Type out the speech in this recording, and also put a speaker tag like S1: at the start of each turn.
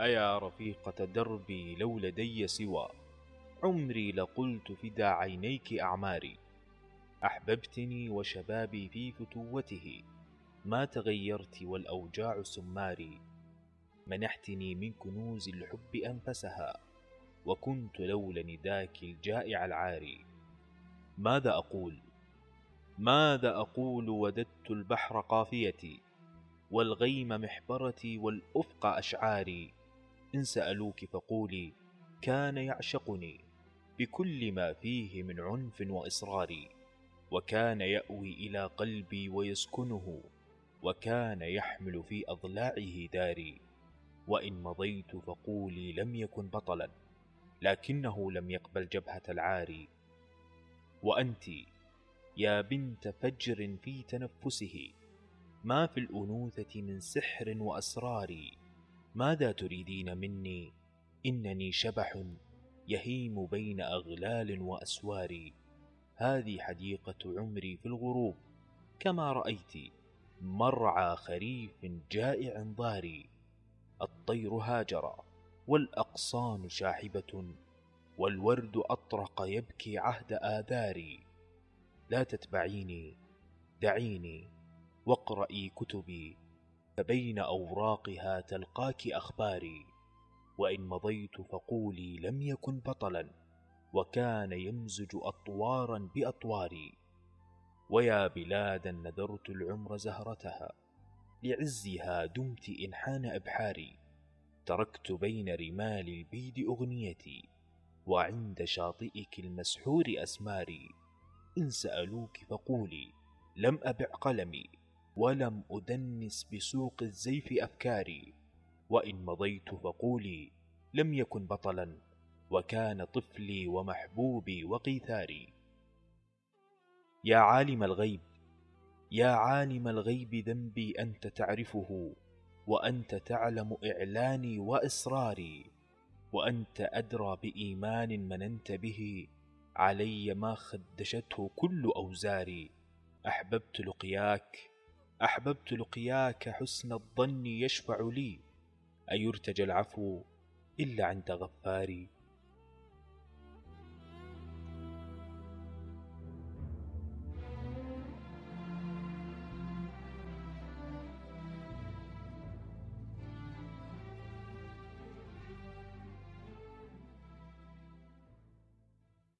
S1: أيا رفيقة دربي لو لدي سوى. عمري لقلت فدى عينيك أعماري. أحببتني وشبابي في فتوته. ما تغيرت والأوجاع سماري. منحتني من كنوز الحب أنفسها. وكنت لولا نداك الجائع العاري. ماذا أقول؟ ماذا أقول وددت البحر قافيتي؟ والغيم محبرتي والأفق أشعاري. إن سألوك فقولي كان يعشقني بكل ما فيه من عنف وإصرار وكان يأوي إلى قلبي ويسكنه وكان يحمل في أضلاعه داري. وإن مضيت فقولي لم يكن بطلا لكنه لم يقبل جبهة العاري وأنت يا بنت فجر في تنفسه ما في الأنوثة من سحر وأسرار؟ ماذا تريدين مني؟ إنني شبح يهيم بين أغلال وأسوار. هذه حديقة عمري في الغروب. كما رأيت مرعى خريف جائع ضاري. الطير هاجر والأقصان شاحبة والورد أطرق يبكي عهد آذاري. لا تتبعيني دعيني واقرئي كتبي. فبين أوراقها تلقاك أخباري وإن مضيت فقولي لم يكن بطلا وكان يمزج أطوارا بأطواري. ويا بلادا نذرت العمر زهرتها لعزها دمت إنحان أبحاري. تركت بين رمال البيد أغنيتي وعند شاطئك المسحور أسماري. إن سألوك فقولي لم أبع قلمي. ولم أدنس بسوق الزيف أفكاري وإن مضيت فقولي لم يكن بطلا وكان طفلي ومحبوبي وقيثاري. يا عالم الغيب يا عالم الغيب ذنبي أنت تعرفه وأنت تعلم إعلاني وإصراري وأنت أدرى بإيمان مننت به علي ما خدشته كل أوزاري أحببت لقياك أحببت لقياك حسن الظن يشفع لي. أيرتجى العفو إلا عند غفاري.